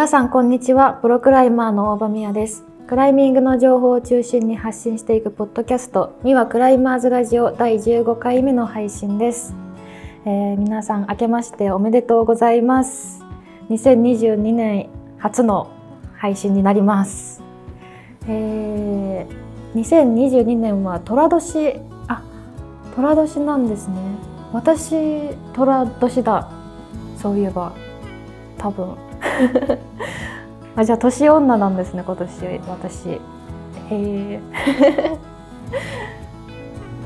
皆さんこんにちは。プロクライマーの大場美也です。クライミングの情報を中心に発信していくポッドキャストミワクライマーズラジオ第15回目の配信です、えー、皆さん明けましておめでとうございます。2022年初の配信になります、えー、2022年は寅年。あ寅年なんですね。私寅年だ。そういえば多分。あじゃあ年女なんですね今年。私。へえ。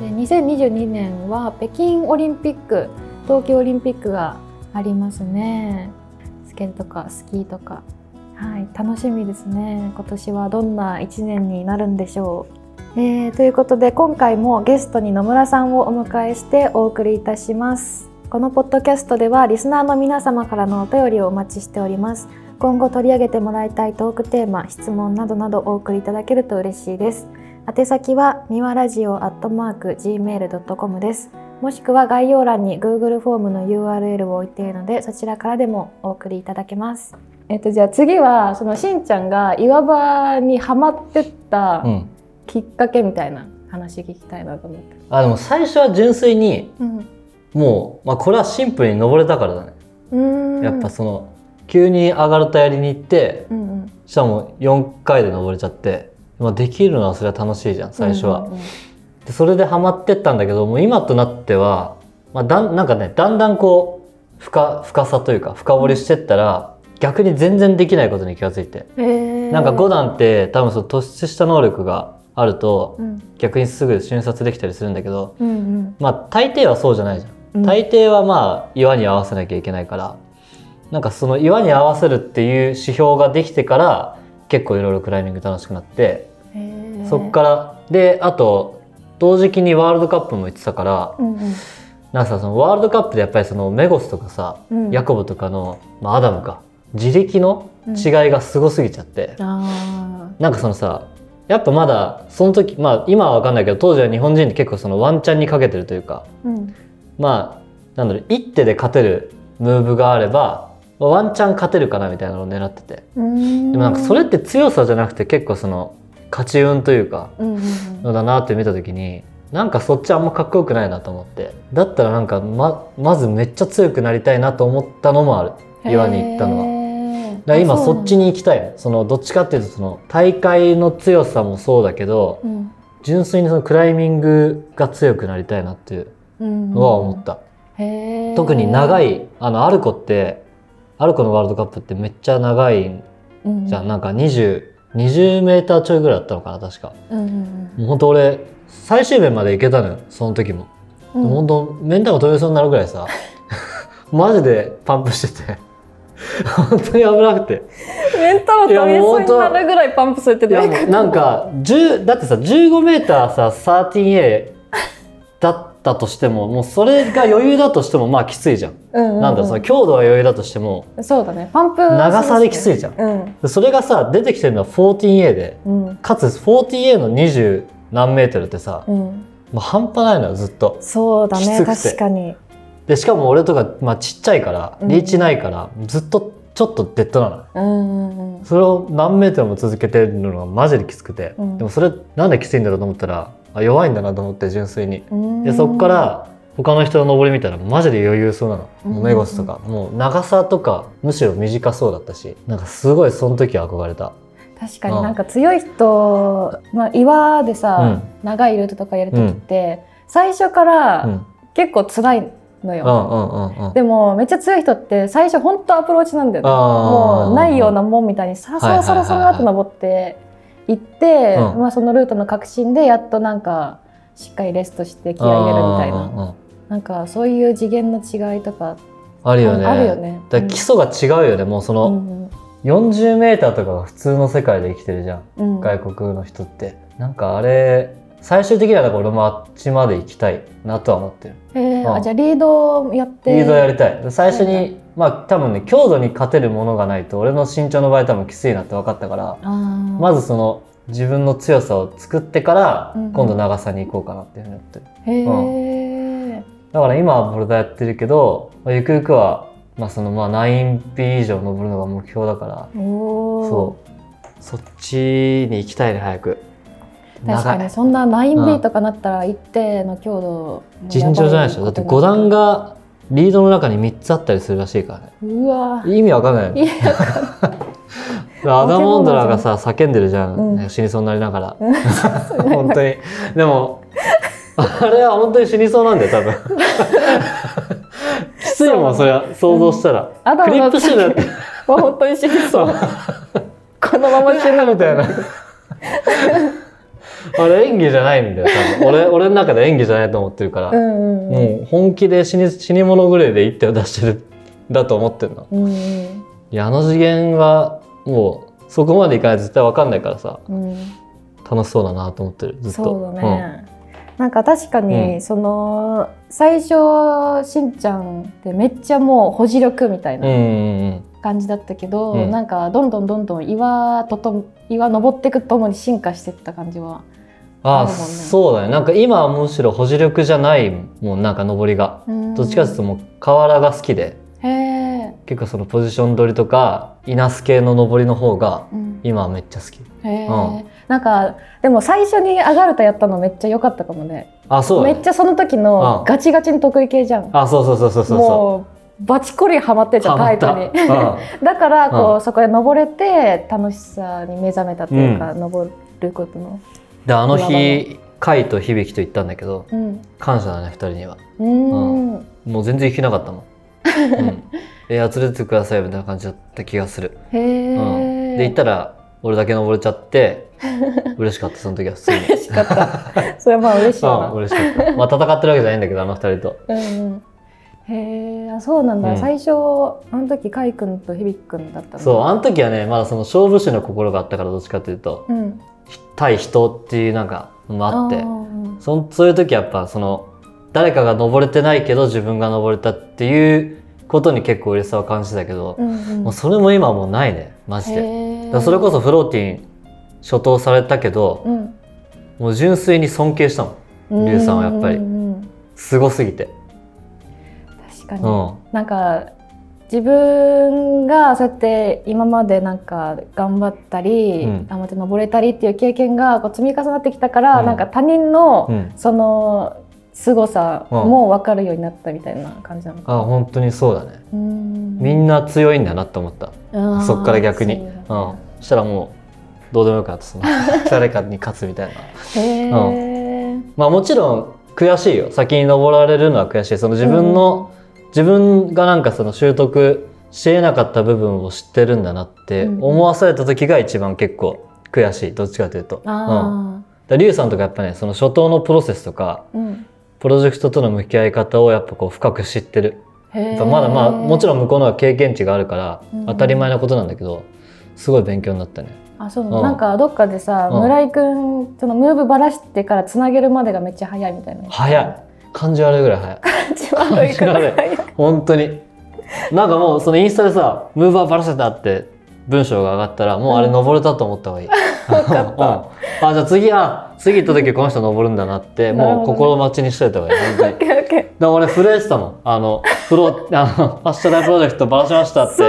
で2022年は北京オリンピック東京オリンピックがありますね。スケートとかスキーとか。はい楽しみですね。今年はどんな1年になるんでしょう、えー、ということで今回もゲストに野村さんをお迎えしてお送りいたしますこのポッドキャストではリスナーの皆様からのお便りをお待ちしております。今後取り上げてもらいたいトークテーマ質問などなどお送りいただけると嬉しいです。宛先はみわラジオアットマーク gmail.com です。もしくは概要欄に Google フォームの URL を置いているのでそちらからでもお送りいただけます。えっとじゃあ次はそのしんちゃんが岩場にはまってったきっかけみたいな話聞きたいなと思って、あでも最初は純粋に、うん、もう、まあ、これはシンプルに登れたからだね。やっぱその急に上がるとやりに行って、うんうん、しかも4回で登れちゃって、まあ、できるのはそれは楽しいじゃん最初は。うんうんうん、でそれでハマってったんだけどもう今となっては、まあ、だなんかねだんだんこう深深さというか深掘りしてったら、うん、逆に全然できないことに気がついて、なんか5段って多分その突出した能力があると、うん、逆にすぐ瞬殺できたりするんだけど、うんうん、まあ大抵はそうじゃないじゃん。大抵はまあ岩に合わせなきゃいけないからなんかその岩に合わせるっていう指標ができてから結構いろいろクライミング楽しくなってそっからであと同時期にワールドカップも行ってたから、うんうん、なんかさそのワールドカップでやっぱりそのメゴスとかさ、うん、ヤコブとかの、まあ、アダムか自力の違いがすごすぎちゃって、うん、なんかそのさやっぱまだその時まあ今は分かんないけど当時は日本人って結構そのワンチャンにかけてるというか、うん、まあなんだろう一手で勝てるムーブがあればワンチャン勝てるかなみたいなのを狙ってて。でもなんかそれって強さじゃなくて結構その勝ち運というかのだなって見た時になんかそっちあんまかっこよくないなと思って。だったらなんかままずめっちゃ強くなりたいなと思ったのもある。岩に行ったのは。だ今そっちに行きたい。そのどっちかっていうとその大会の強さもそうだけど、うん、純粋にそのクライミングが強くなりたいなっていうのは思った。特に長いあのアルコってアルコのワールドカップってめっちゃ長いじゃん、うん、なんか20 20メーターちょいぐらいあったのかな確か、うんうんうん、もう本当俺最終面まで行けたのよその時も、うん、本当メンタルが飛びそうになるぐらいさ マジでパンプしてて。本当に危なくて。メンタル飛びそうになるぐらいパンプされてるなんかだってさ15メーターさ 13A だったとしてももうそれが余裕だとしてもまあきついじゃん。うんうんうん、なんだその強度は余裕だとしても。そうだね。パンプ長さできついじゃん。うん、それがさ出てきてるのは 14A で、うん、かつ 14A の20何メートルってさ、うん、もう半端ないのよずっと。そうだね。確かに。でしかも俺とか、まあ、ちっちゃいからリーチないから、ずっとちょっとデッドなの、うんうんうん、それを何メートルも続けてるのがマジできつくて、うん、でもそれなんできついんだろうと思ったらあ弱いんだなと思って純粋に。でそこから他の人の登り見たらマジで余裕そうなの、メゴスとか。もう長さとかむしろ短そうだったしなんかすごいその時憧れた。確かになんか強い人、まあ、岩でさ、うん、長いルートとかやる時って、うん、最初から結構辛いのよ、でもめっちゃ強い人って最初本当アプローチなんだよね。もうないようなもんみたいにさささらさらと登って行って、うん、まあ、そのルートの革新でやっとなんかしっかりレストして気合い入れるみたいな。なんかそういう次元の違いとかあるよね。あるよね。だ基礎が違うよね、もうその、うん40メーターとかが普通の世界で生きてるじゃん、うん、外国の人って。なんかあれ最終的には俺もあっちまで行きたいなとは思ってる。えー、あじゃあリードやって。リードやりたい。最初にまあ多分ね強度に勝てるものがないと俺の身長の場合多分きついなって分かったからまずその自分の強さを作ってから、今度長さに行こうかなっていうふうに思って。る。うん、だから今はボルダーやってるけどゆくゆくはまあそのまあ 9P 以上登るのが目標だからそう。そっちに行きたいね早く。確かにそんな 9B とかなったら一定の強度尋常じゃないでしょ。だって5段がリードの中に3つあったりするらしいからね。うわ。意味わかんないよ アダモンドラがさ叫んでるじゃん、うん、死にそうになりながら。本当に。でもあれは本当に死にそうなんだよ多分。きついもんそれは想像したら、うん、クリップシールって本当に死にそう。このまま死ぬみたいな あれ演技じゃないんだよ多分。俺俺の中で演技じゃないと思ってるから、うんうんうん、もう本気で死に死に物狂いで一手を出してるだと思ってるの、うんうん、いやあの次元はもうそこまでいかないと絶対分かんないからさ、うん、楽しそうだなと思ってるずっと。そうだね、うん、なんか確かに、その最初しんちゃんってめっちゃもう保持力みたいな感じだったけど、うん。うん、なんかどんどんどんどん岩とと岩登っていくとともに進化していった感じはああ、ね、そうだねなんか今はむしろ保持力じゃないもん。なんか登りが。どっちかというともう河原が好きで。結構そのポジション取りとか稲須系の登りの方が今はめっちゃ好き、うん、なんかでも最初に上がるとやったのめっちゃ良かったかもね。あそう、ね、めっちゃその時のガチガチに得意系じゃん。あそうそうそうそうそう。もうバチコリハマってじゃんタイプに。だからこう、そこで登れて楽しさに目覚めたっていうか、うん、登ることのであの日海と響と行ったんだけど、うん、感謝だね2人には。うん、もう全然行けなかったもん、うん。えー、連れててくださいみたいな感じだった気がする。へうん、で行ったら俺だけ登れちゃって 嬉しかったその時は普通に。嬉しかった。それはまあ嬉しいな。うん、嬉しかった。まあ戦ってるわけじゃないんだけどあの二人と。うん、うんへえあそうなんだ、うん、最初あの時海君と響君だったそうあの時はねまだその勝負師の心があったからどっちかというと、うん、対人っていうなんかもあってそそういう時はやっぱその誰かが登れてないけど自分が登れたっていうことに結構嬉しさを感じたけど、うんうん、もうそれも今はもうないねマジで。それこそフローティン初頭されたけど、うん、もう純粋に尊敬したもん龍さんはやっぱり。すごすぎて。確かに、うん、なんか自分がそうやって今までなんか頑張ったり、うん、頑張って登れたりっていう経験がこう積み重なってきたから、うん、なんか他人の、その凄さも分かるようになったみたいな感じなのかな、あ本当にそうだね。みんな強いんだなって思った。そっから逆に。う、ん、そしたらもうどうでもよくなったその 誰かに勝つみたいな。へうん、まあもちろん悔しいよ。先に登られるのは悔しい。その自分の、うん、自分がなんかその習得しえなかった部分を知ってるんだなって思わされた時が一番結構悔しい。どっちかというと。うん、だリュウさんとかやっぱねその初頭のプロセスとか、うん、プロジェクトとの向き合い方をやっぱこう深く知ってる。まだまあもちろん向こうのは経験値があるから当たり前なことなんだけど、すごい勉強になったね。あそう、うん、なんかどっかでさ、うん、村井君そのムーブばらしてからつなげるまでがめっちゃ早いみたいな。早い感じ悪いぐらい早い。感じ悪い本当に。なんかもうそのインスタでさムーバーばらせたって文章が上がったらもうあれ登れたと思った方がいい、あじゃあ次は次行った時この人登るんだなってもう心待ちにしといた方がいい。本当に。で俺震えてたもん。あのフロ あのファッショナルプロジェクトばらしましたって。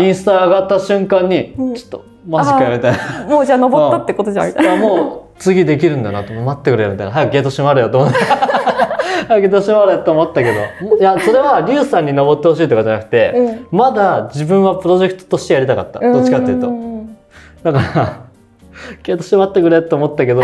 インスタ上がった瞬間に、うん、ちょっとマジかよみたいな。もうじゃあ登ったってことじゃん。みたいなもう次できるんだなと待ってくれよみたいな。早くゲート閉まれよと思って早くゲート閉まれと思ったけど。いやそれはリュウさんに登ってほしいとかじゃなくて、うん、まだ自分はプロジェクトとしてやりたかった。どっちかっていうと。だからゲート閉まってくれと思ったけど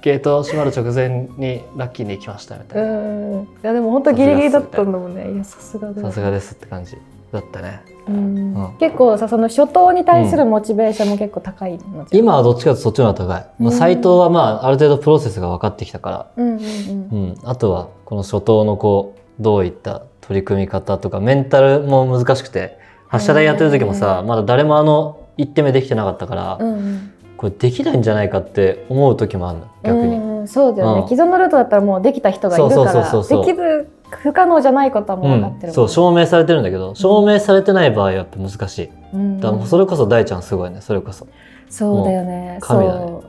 ゲート閉まる直前にラッキーに行きましたみたいな。いやでも本当ギリギリだったんだもんね。いやさすがさすがですって感じだったね。うん、結構さその初頭に対するモチベーションも結構高い、うん、今はどっちかというとそっちの方が高い。まあサイトはまあある程度プロセスが分かってきたから、うんうん。うん、あとはこの初頭のこうどういった取り組み方とかメンタルも難しくて発射台やってる時もさまだ誰もあの1手目できてなかったから。うんうん。これできないんじゃないかって思う時もあるの逆に、うん、そうだよね、うん、既存のルートだったらもうできた人がいるからできる不可能じゃないことはもう分かってる、うん、そう証明されてるんだけど証明されてない場合はやっぱ難しい、うん、だからそれこそ大ちゃんすごいねそれこそ。そうだよね。神だね。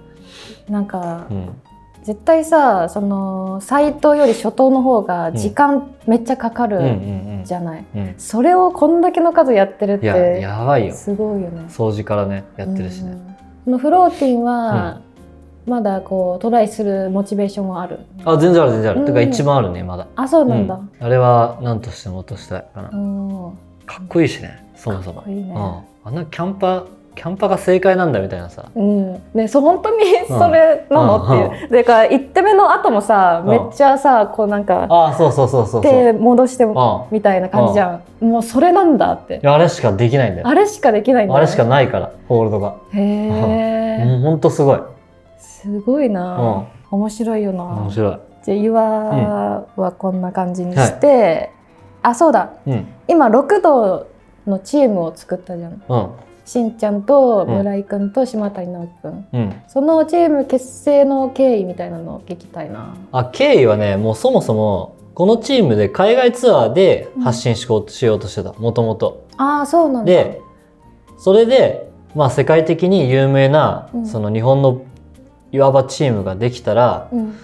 なんか、絶対さそのサイトより初頭の方が時間めっちゃかかるじゃない、それをこんだけの数やってるってやばいよ。すごいよね。掃除からねやってるしね、うん、のフローティンは、まだこうトライするモチベーションはある？あ全然ある全然ある、うん、てか一番あるねまだ。あそうなんだ、うん、あれは何としても落としたいかな。かっこいいしねそもそも、ね、あんなキャンパーキャンパが正解なんだみたいなさ、うん。ね、そう本当にそれなの、うん、っていう、でか1手目の後もさ、めっちゃさこうなんかあそうそうそうそう手戻してみたいな感じじゃん、もうそれなんだって。あれしかできないんだよ。あれしかできないんだ、ね、あれしかないからホールドが。へえ もう本当すごい。すごいな、うん、面白いよな。面白い。じゃあ岩はこんな感じにして、はい、あそうだ、うん、今6度のチームを作ったじゃん、うんしんちゃんと村井君と島谷直樹君、うん、そのチーム結成の経緯みたいなのを聞きたいな。あ経緯はねもうそもそもこのチームで海外ツアーで発信しよう,、としてた。もともと。ああそうなんだ。でそれでまあ世界的に有名な、うん、その日本の岩場チームができたら、うん、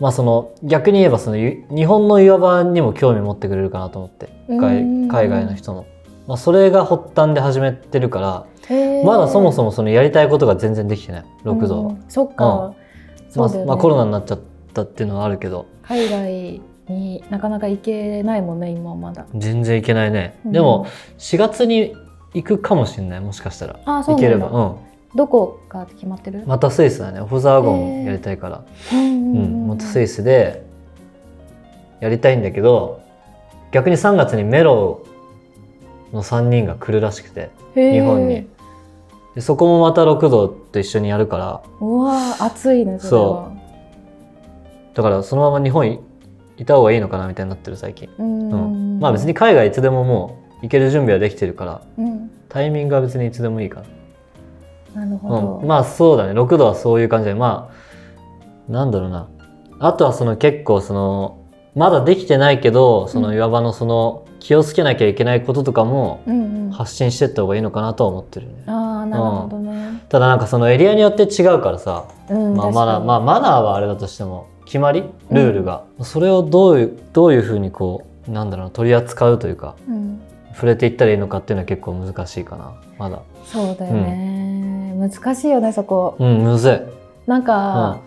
まあその逆に言えばその日本の岩場にも興味持ってくれるかなと思って。海外の人の。まあ、それが発端で始めてるからまだそもそもそのやりたいことが全然できてない六道は、うん、そっか、うん。まあ、まあコロナになっちゃったっていうのはあるけど。海外になかなか行けないもんね今まだ。全然行けないね、うん、でも4月に行くかもしれないもしかしたら。あそう行ければ。うん。どこか決まってる？またスイスだね。オフザー。ゴンやりたいから。うんまたスイスでやりたいんだけど逆に3月にメロの3人が来るらしくて日本に。でそこもまた6度と一緒にやるからうわ暑いねそう。だからそのまま日本いた方がいいのかなみたいになってる最近。うん、まあ別に海外いつでももう行ける準備はできてるから、うん、タイミングは別にいつでもいいかななるほど、うん、まあそうだね。6度はそういう感じでまあなんだろうな。あとはその結構そのまだできてないけどその岩場のその気をつけなきゃいけないこととかも発信していった方がいいのかなとは思ってるね。あなるほどね、うん、ただなんかそのエリアによって違うからさ、うん、まあ、マナーまあマナーはあれだとしても決まり？ルールが、うん、それをどういうどういうふうにこうなんだろう取り扱うというか、触れていったらいいのかっていうのは結構難しいかな。まだ。そうだよね、難しいよねそこ。うん。むずい。なんか、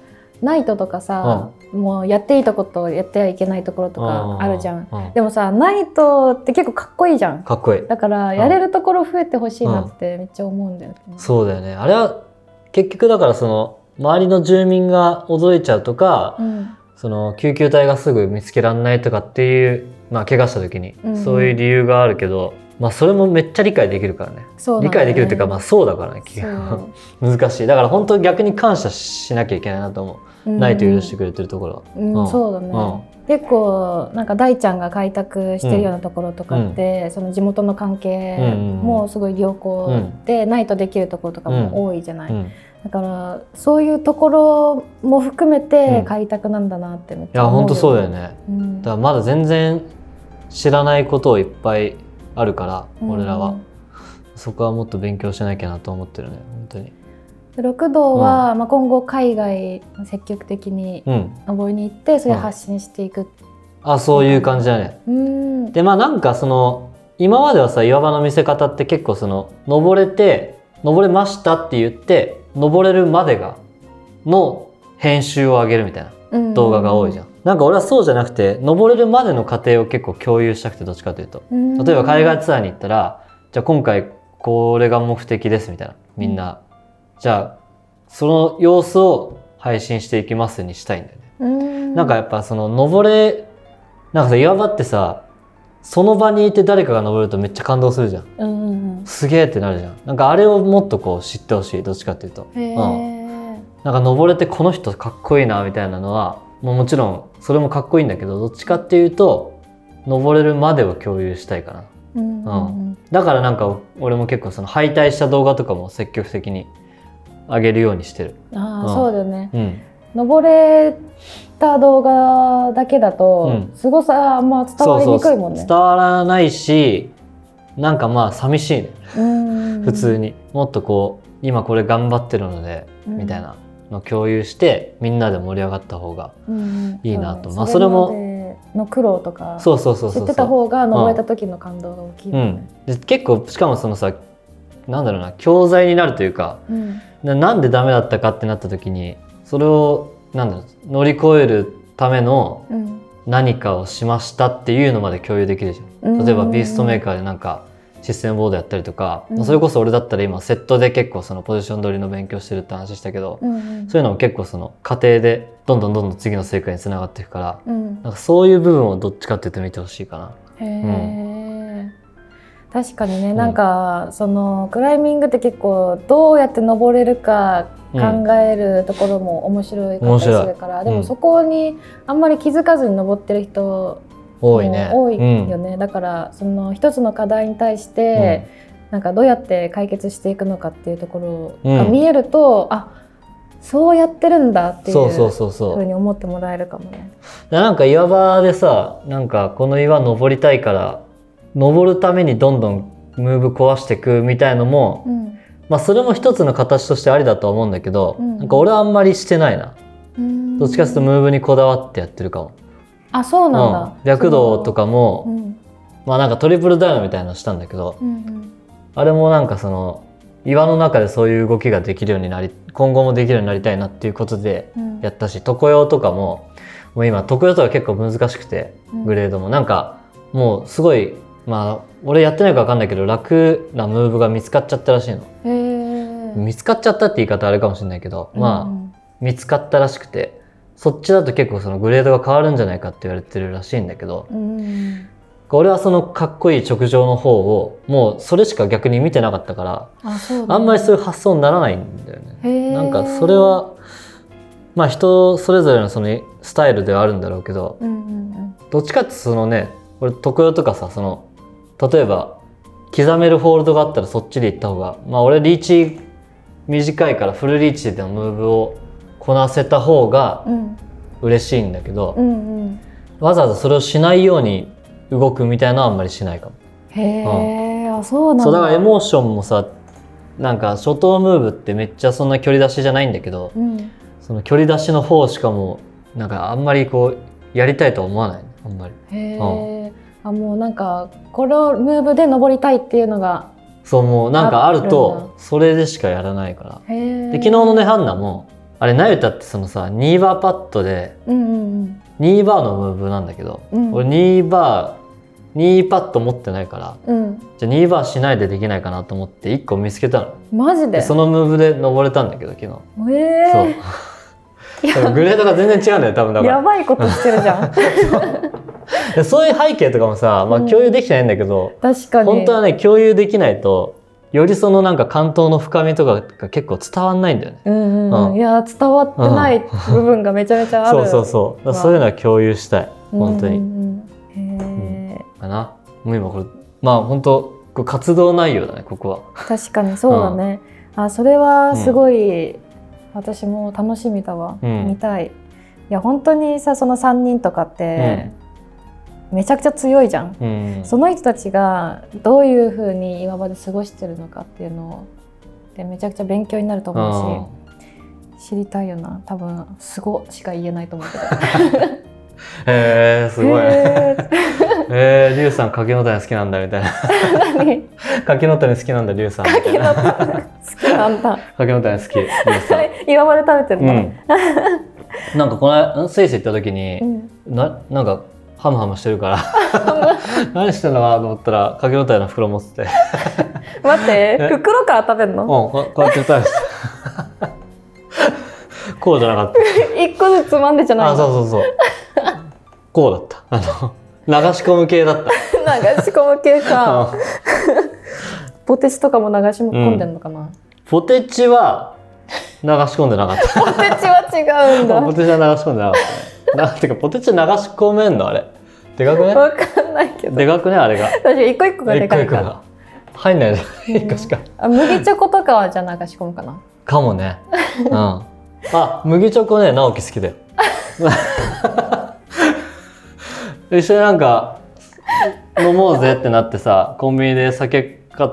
ナイトとかさ、もうやっていいとことやってはいけないところとかあるじゃん、でもさナイトって結構かっこいいじゃん。かっこいい。だからやれるところ増えてほしいなってめっちゃ思うんだよね、うん、そうだよね。あれは結局だからその周りの住民が驚いちゃうとか、うん、その救急隊がすぐ見つけられないとかっていうまあ怪我した時に、そういう理由があるけどまあそれもめっちゃ理解できるからね、ね、理解できるっていうかまあそうだからね 難しい。だから本当逆に感謝しなきゃいけないなと思うないと許してくれてるところ、うん、そうだね、結構なんか大ちゃんが開拓してるようなところとかって、うん、その地元の関係もすごい良好で、ないとできるところとかも多いじゃない、うん、だからそういうところも含めて開拓なんだなってめっちゃ思う、いや本当そうだよね、だからまだ全然知らないことをいっぱいあるから、俺らは。そこはもっと勉強しなきゃなと思ってるね本当に。六道は、うん、まあ、今後海外積極的に登りに行って、それ発信していく、うん、あそういう感じだね。でまあなんかその今まではさ岩場の見せ方って結構その登れて登れましたって言って登れるまでがの編集を上げるみたいな動画が多いじゃん。なんか俺はそうじゃなくて登れるまでの過程を結構共有したくてどっちかというと。例えば海外ツアーに行ったらじゃあ今回これが目的ですみたいなみんなじゃあその様子を配信していきますにしたいんだよね。なんかやっぱその登れなんかさ岩場ってさその場にいて誰かが登るとめっちゃ感動するじゃん。うんうん、すげえってなるじゃん。なんかあれをもっとこう知ってほしいどっちかっていうと。うん、なんか登れてこの人かっこいいなみたいなのはもうもちろんそれもかっこいいんだけどどっちかっていうと登れるまでを共有したいかな。うん、うん、だからなんか俺も結構その敗退した動画とかも積極的に上げるようにしてる。ああ、うん、そうだよね。うん、登れた動画だけだと、すごさあんま伝わりにくいもんね。伝わらないし、なんかまあ寂しいね。普通に。もっとこう今これ頑張ってるので、みたいなの共有してみんなで盛り上がった方がいいなと、う。ん、まあそれもの苦労とかそうそうそうそう。知ってた方が登れた時の感動が大きい、ね、うん、結構しかもそのさなんだろうな教材になるというか、うん、なんでダメだったかってなった時にそれをなんだろう乗り越えるための何かをしましたっていうのまで共有できるじゃん。例えばビーストメーカーでなんかシステムボードやったりとか、うん、それこそ俺だったら今セットで結構そのポジション取りの勉強してるって話したけど、うんうん、そういうのも結構その過程でどんどんどんどん次の成果につながっていくから、うん、なんかそういう部分をどっちかっていうと見てほしいかな。へー、確かにね、なんかそのクライミングって結構どうやって登れるか考えるところも面白いかったりするから、でもそこにあんまり気づかずに登ってる人多いね。多いよね、うん、だからその一つの課題に対して、うん、なんかどうやって解決していくのかっていうところが見えると、うん、あそうやってるんだっていうふうに思ってもらえるかもね。なんか岩場でさなんかこの岩登りたいから登るためにどんどんムーブ壊していくみたいのも、うん、まあそれも一つの形としてありだとは思うんだけど、うん、なんか俺はあんまりしてないな。どっちかというとムーブにこだわってやってるかも。あそうなんだ、うん、略道とかも、うん、まあなんかトリプルダウンみたいなのしたんだけど、うんうん、あれもなんかその岩の中でそういう動きができるようになり今後もできるようになりたいなっていうことでやったし、常世とかももう今常世とか結構難しくてグレードも、なんかもうすごいまあ俺やってないか分かんないけど楽なムーブが見つかっちゃったらしいの。見つかっちゃったって言い方あれかもしれないけど、まあ見つかったらしくてそっちだと結構そのグレードが変わるんじゃないかって言われてるらしいんだけど、うん、俺はそのかっこいい直上の方をもうそれしか逆に見てなかったからあんまりそういう発想にならないんだよね。なんかそれはまあ人それぞれのそのスタイルではあるんだろうけど、うんうんうん、どっちかってそのね俺特用とかさその例えば刻めるホールドがあったらそっちで行った方がまあ俺リーチ短いからフルリーチでのムーブをこなせた方が嬉しいんだけど、うんうん、わざわざそれをしないように動くみたいなのはあんまりしないかも。へえ、うん、あそうなんだ。だからエモーションもさなんか初頭ムーブってめっちゃそんな距離出しじゃないんだけど、うん、その距離出しの方しかもなんかあんまりこうやりたいとは思わないあんまり。へえ、うん、あもうなんかこのムーブで登りたいっていうのが。そうもうなんかあるとそれでしかやらないから。で昨日のねハンナもあれナユタってそのさ2バーパットで、うんうんうん、2バーのムーブなんだけど、うん、俺2バー2パット持ってないから、うん、じゃあ2バーしないでできないかなと思って1個見つけたの。マジで？そのムーブで登れたんだけど昨日。えー、そうグレードが全然違うんだよ多分だから。やばいことしてるじゃん。そう。いう背景とかもさ、まあ、共有できてないんだけど、うん、確かに。本当はね共有できないとよりそのなんか関東の深みとかが結構伝わんないんだよね。うんうんうん、いや伝わってない部分がめちゃめちゃある。そうそうそう。そういうのは共有したい。本当に。うんうん、へえ、かな。もう今これまあ本当活動内容だねここは。確かにそうだね。うん、あそれはすごい、私も楽しみだわ、見たい。いや本当にさその3人とかって、めちゃくちゃ強いじゃん、うん、その人たちがどういうふうに岩場で過ごしてるのかっていうのでめちゃくちゃ勉強になると思うし知りたいよな。多分「すご」しか言えないと思うけど。へえすごい。ええー、リュウさん柿の種好きなんだみたいな。柿の種好きなんだリュウさん。みたいな。好きなんだ。柿の種好き。岩場 で食べてるの、うん、なんかこのスイス行った時に、うん、ななんかハムハムしてるから。何してんのかなと思ったらかけのたいな袋持ってて。待って袋から食べるの？うんこうやって食べてこうじゃなかった。一個ずつつまんでじゃないあそうそうそう。こうだった。あの流し込む系だった。流し込む系か、ポテチとかも流し込んでんのかな、うん、ポテチは流し込んでなかった。ポテチは違うんだ。ポテチは流し込んでなかった。なんてかポテチ流し込めんのあれ。でかくね？わかんないけど。でかくねあれが。確かに一個一個がでかいから。入んないじゃん。一個しか、あ麦チョコとかはじゃあ流し込むかな。かもね。うん。あ麦チョコね直樹好きだよ一緒になんか飲もうぜってなってさコンビニで酒買っ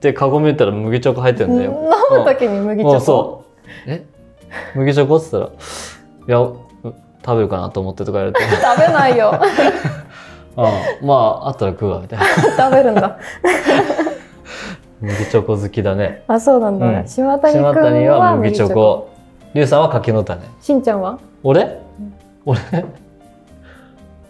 てカゴ見たら麦チョコ入ってるんだよ。飲む時に麦チョコ、そう。え？麦チョコっつったら「いや食べるかなと思って」とか言われて。食べないよ。あ まああったら食うわみたいな。食べるんだ。麦チョコ好きだね。あそうなんだ、うん、島谷君は麦チョコ。リュウさんは柿の種。しんちゃんは？俺、うん、俺？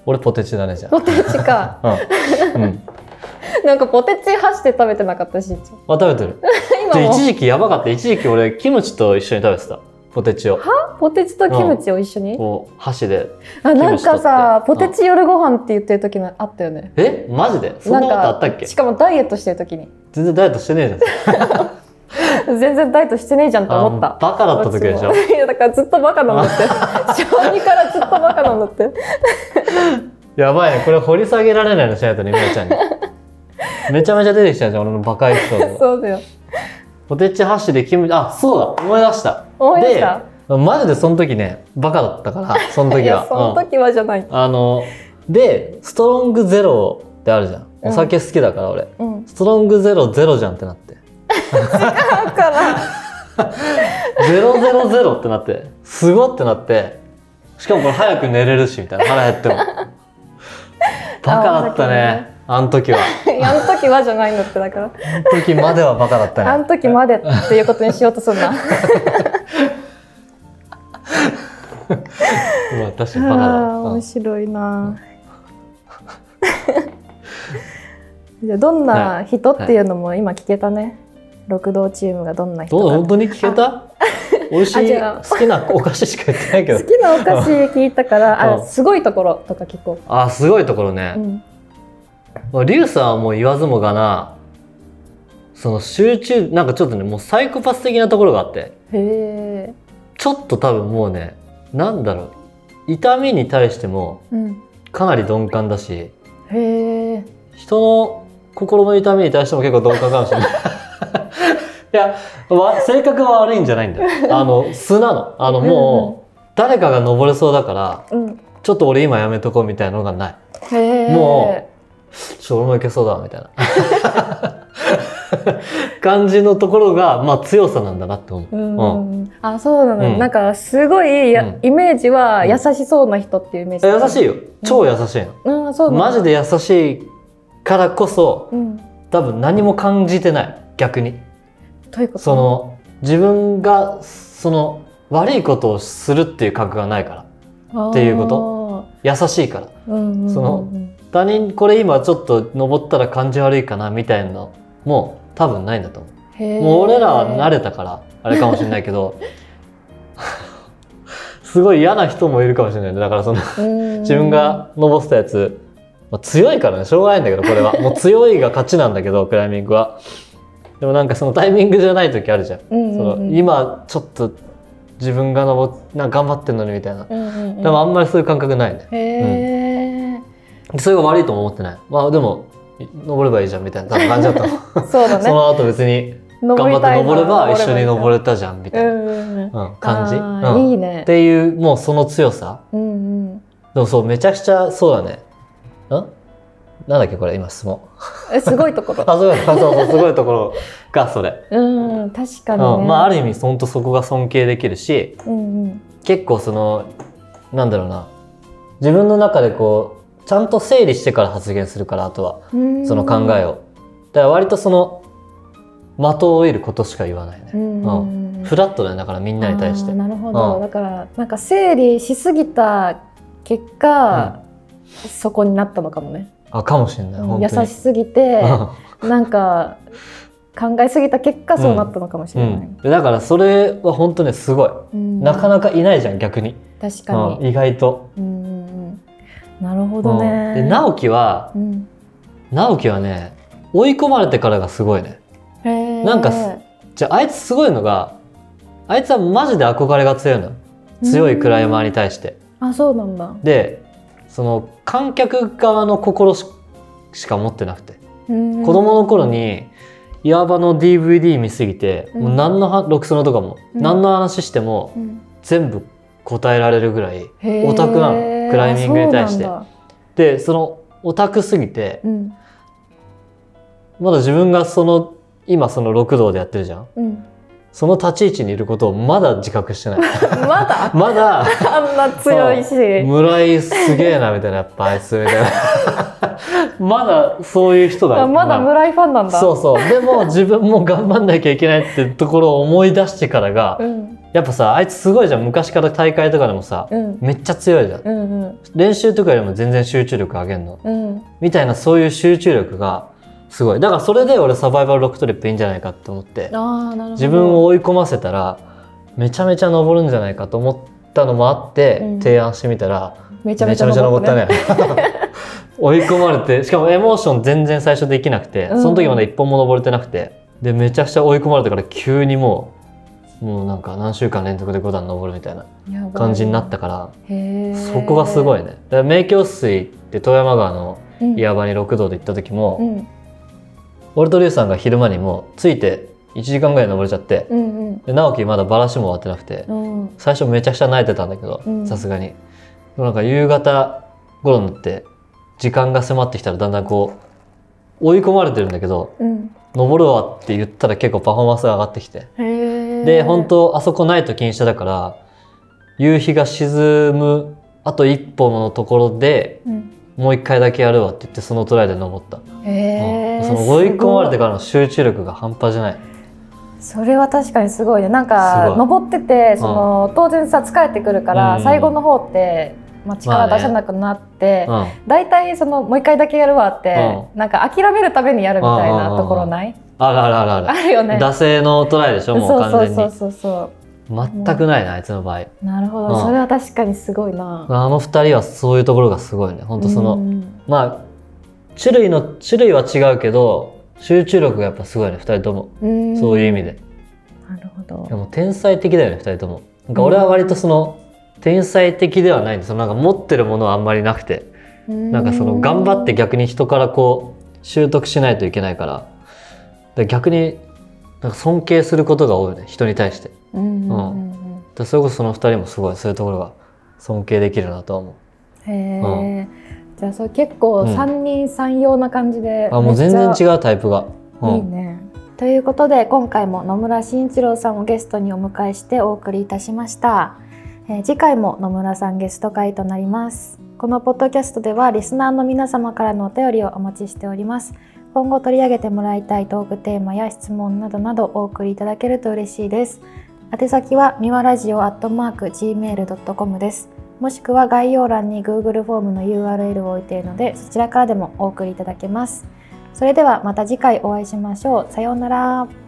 俺ポテチだねじゃポテチか。うん、うん。なんかポテチ箸で食べてなかったしんちゃん。あ食べてる。で一時期やばかった。一時期俺キムチと一緒に食べてた。ポテチを。は？ポテチとキムチを一緒に、うん、こう箸で。あなんかさポテチ夜ご飯って言ってる時あったよね。え？マジで？そんなことあったっけ？しかもダイエットしてる時に。全然ダイエットしてねえじゃん全然ダイエットしてねえじゃんと思った。バカだった時でしょ？いやだからずっとバカなんだって。小2からずっとバカなんだって。やばいね。これ掘り下げられないのしないとねみなちゃんに。めちゃめちゃ出てきちゃうじゃん俺のバカエピソード。そうだよ。ポテチ箸でキムチあそうだ。思い出した。思い出した？マジでその時ねバカだったからその時は。その時はじゃない、うん、あのでストロングゼロってあるじゃん。お酒好きだから俺、うん、ストロングゼロゼロじゃんってなって違うから。ゼロゼロゼロってなってすごってなってしかもこれ早く寝れるしみたいな。腹減っても。バカだったねあん時は。あん時はじゃないんだってだから。あん時まではバカだったね。あん時までっていうことにしようとすんな。まあ確かにバカだ。面白いな。じゃあどんな人っていうのも今聞けたね、六道チームがどんな人か。本当に聞けた？美味しい好きなお菓子しか言ってないけど。好きなお菓子聞いたからあすごいところとか聞こう。あすごいところね、うん。リュウさんはもう言わずもがなその集中なんかちょっとねもうサイコパス的なところがあって。へちょっと多分もうねなんだろう。痛みに対してもかなり鈍感だし、うん、へ人の心の痛みに対しても結構鈍感かもしれないいや性格は悪いんじゃないんだ。よ あの素なの。あのもう誰かが登れそうだから、うん、ちょっと俺今やめとこうみたいなのがない。もうちょ俺もいけそうだみたいな。感じのところが、まあ、強さなんだなって思う。うんうん、あそうなの、うん、なんかすごい、うん、イメージは優しそうな人っていうイメージ、優しいよ。超優しいの、うん、そうマジで優しいからこそ、多分何も感じてない逆に。どういうこと？その自分がその悪いことをするっていう覚がないから。っていうこと。優しいから、うんうんうん、その他人これ今ちょっと登ったら感じ悪いかなみたいなのも多分ないんだと思う。もう俺らは慣れたからあれかもしれないけど。すごい嫌な人もいるかもしれないだからその自分が登ったやつ、まあ、強いからね。しょうがないんだけどこれは。もう強いが勝ちなんだけどクライミングはでもなんかそのタイミングじゃない時あるじゃん。うんうんうん、その今ちょっと自分が登な頑張ってんのにみたいな、うんうんうん、でもあんまりそういう感覚ないね、うん。それが悪いとも思ってない。まあでも登ればいいじゃんみたいな感じだった そうだね。その後別に頑張って登れば一緒に登れたじゃんみたいな、うん感じ、うん、いいね。っていうもうその強さ、うんうん、でもそうめちゃくちゃそうだね。ん？なんだっけこれ今質問。えすごいところ。あそうそうそうすごいところ。がそれ。うん確かに、ね、うん、まあある意味本当そこが尊敬できるし、うんうん、結構そのなんだろうな。自分の中でこうちゃんと整理してから発言するからあとは。その考えを。だから割とその的を得ることしか言わないね、うん、フラットだよだからみんなに対して。なるほど、うん、だからなんか整理しすぎた結果、うん、そこになったのかもねあかもしれない優しすぎて なんか考えすぎた結果そうなったのかもしれない、だからそれは本当ねすごい、なかなかいないじゃん逆に。確かに、意外と、うんなるほどね。で直樹は、うん、直樹はね追い込まれてからがすごいね。なんかじゃああいつすごいのがあいつはマジで憧れが強いの強いクライマーに対して。あそうなんだ。でその観客側の心しか持ってなくて。子供の頃に岩場の DVD 見すぎて、うん、もう何のロクソノとかも、うん、何の話しても、全部答えられるぐらいオタクなの。クライミングに対して。でそのオタクすぎて、うん、まだ自分がその今その六道でやってるじゃん。うん、その立ち位置にいることをまだ自覚してない。まだ？まだ。あんな強いし。村井すげえなみたいなやっぱあいつみたいな。まだそういう人がまだ村井ファンなんだ。そうそう。でも自分も頑張んなきゃいけないってところを思い出してからが、うん、やっぱさあいつすごいじゃん。昔から大会とかでもさ、うん、めっちゃ強いじゃん、うんうん、練習とかよりも全然集中力上げんの、うん、みたいなそういう集中力がすごい。だからそれで俺サバイバルロックトリップいいんじゃないかって思って。自分を追い込ませたらめちゃめちゃ登るんじゃないかと思ったのもあって、うん、提案してみたらめちゃめちゃ登ったね。追い込まれてしかもエモーション全然最初できなくて、その時まだ一本も登れてなくてでめちゃくちゃ追い込まれてから急にもうもうなんか何週間連続で5段登るみたいな感じになったからそこがすごいね。だから明鏡水って富山川の岩場に6道で行った時も、うん、俺とリュウさんが昼間にもついて1時間ぐらい登れちゃって、うんうん、で直樹まだバラシも終わってなくて、うん、最初めちゃくちゃ泣いてたんだけどさすがに。なんか夕方頃になって時間が迫ってきたらだんだんこう追い込まれてるんだけど、うん、登るわって言ったら結構パフォーマンスが上がってきて。で本当あそこないと禁止だから夕日が沈むあと一歩のところで、うん。もう一回だけやるわって言ってそのトライで登った、へうん、その追い込まれてからの集中力が半端じゃない。それは確かにすごいね。なんか登っててその、うん、当然さ疲れてくるから、うん、最後の方ってまあ、力出せなくなって、まあね、大体そのもう一回だけやるわって、うん、なんか諦めるためにやるみたいなところない？あるあるあるある。あるよね。惰性のトライでしょもう完全にそうそうそうそう。全くないな、あいつの場合。なるほど、うん、それは確かにすごいな。あの二人はそういうところがすごいね。本当その、まあ種類の種類は違うけど集中力がやっぱすごいね二人とも。そういう意味で。なるほど。でも天才的だよね二人とも。なんか俺は割とその天才的ではないんです。なんか持ってるものはあんまりなくて。なんかその頑張って逆に人からこう習得しないといけないから。逆になんか尊敬することが多いね人に対して。うんうん、うん、それこそその2人もすごいそういうところが尊敬できるなと思う。へえ、うん、じゃあそれ結構三人三様な感じで、あもう全然違うタイプが。いいね。ということで今回も野村慎一郎さんをゲストにお迎えしてお送りいたしました。えー、次回も野村さんゲスト会となります。このポッドキャストではリスナーの皆様からのお便りをお待ちしております。今後取り上げてもらいたいトークテーマや質問などなどお送りいただけると嬉しいです。宛先はみわラジオアットマーク gmail.com です。もしくは概要欄に Google フォームの URL を置いているのでそちらからでもお送りいただけます。それではまた次回お会いしましょう。さようなら。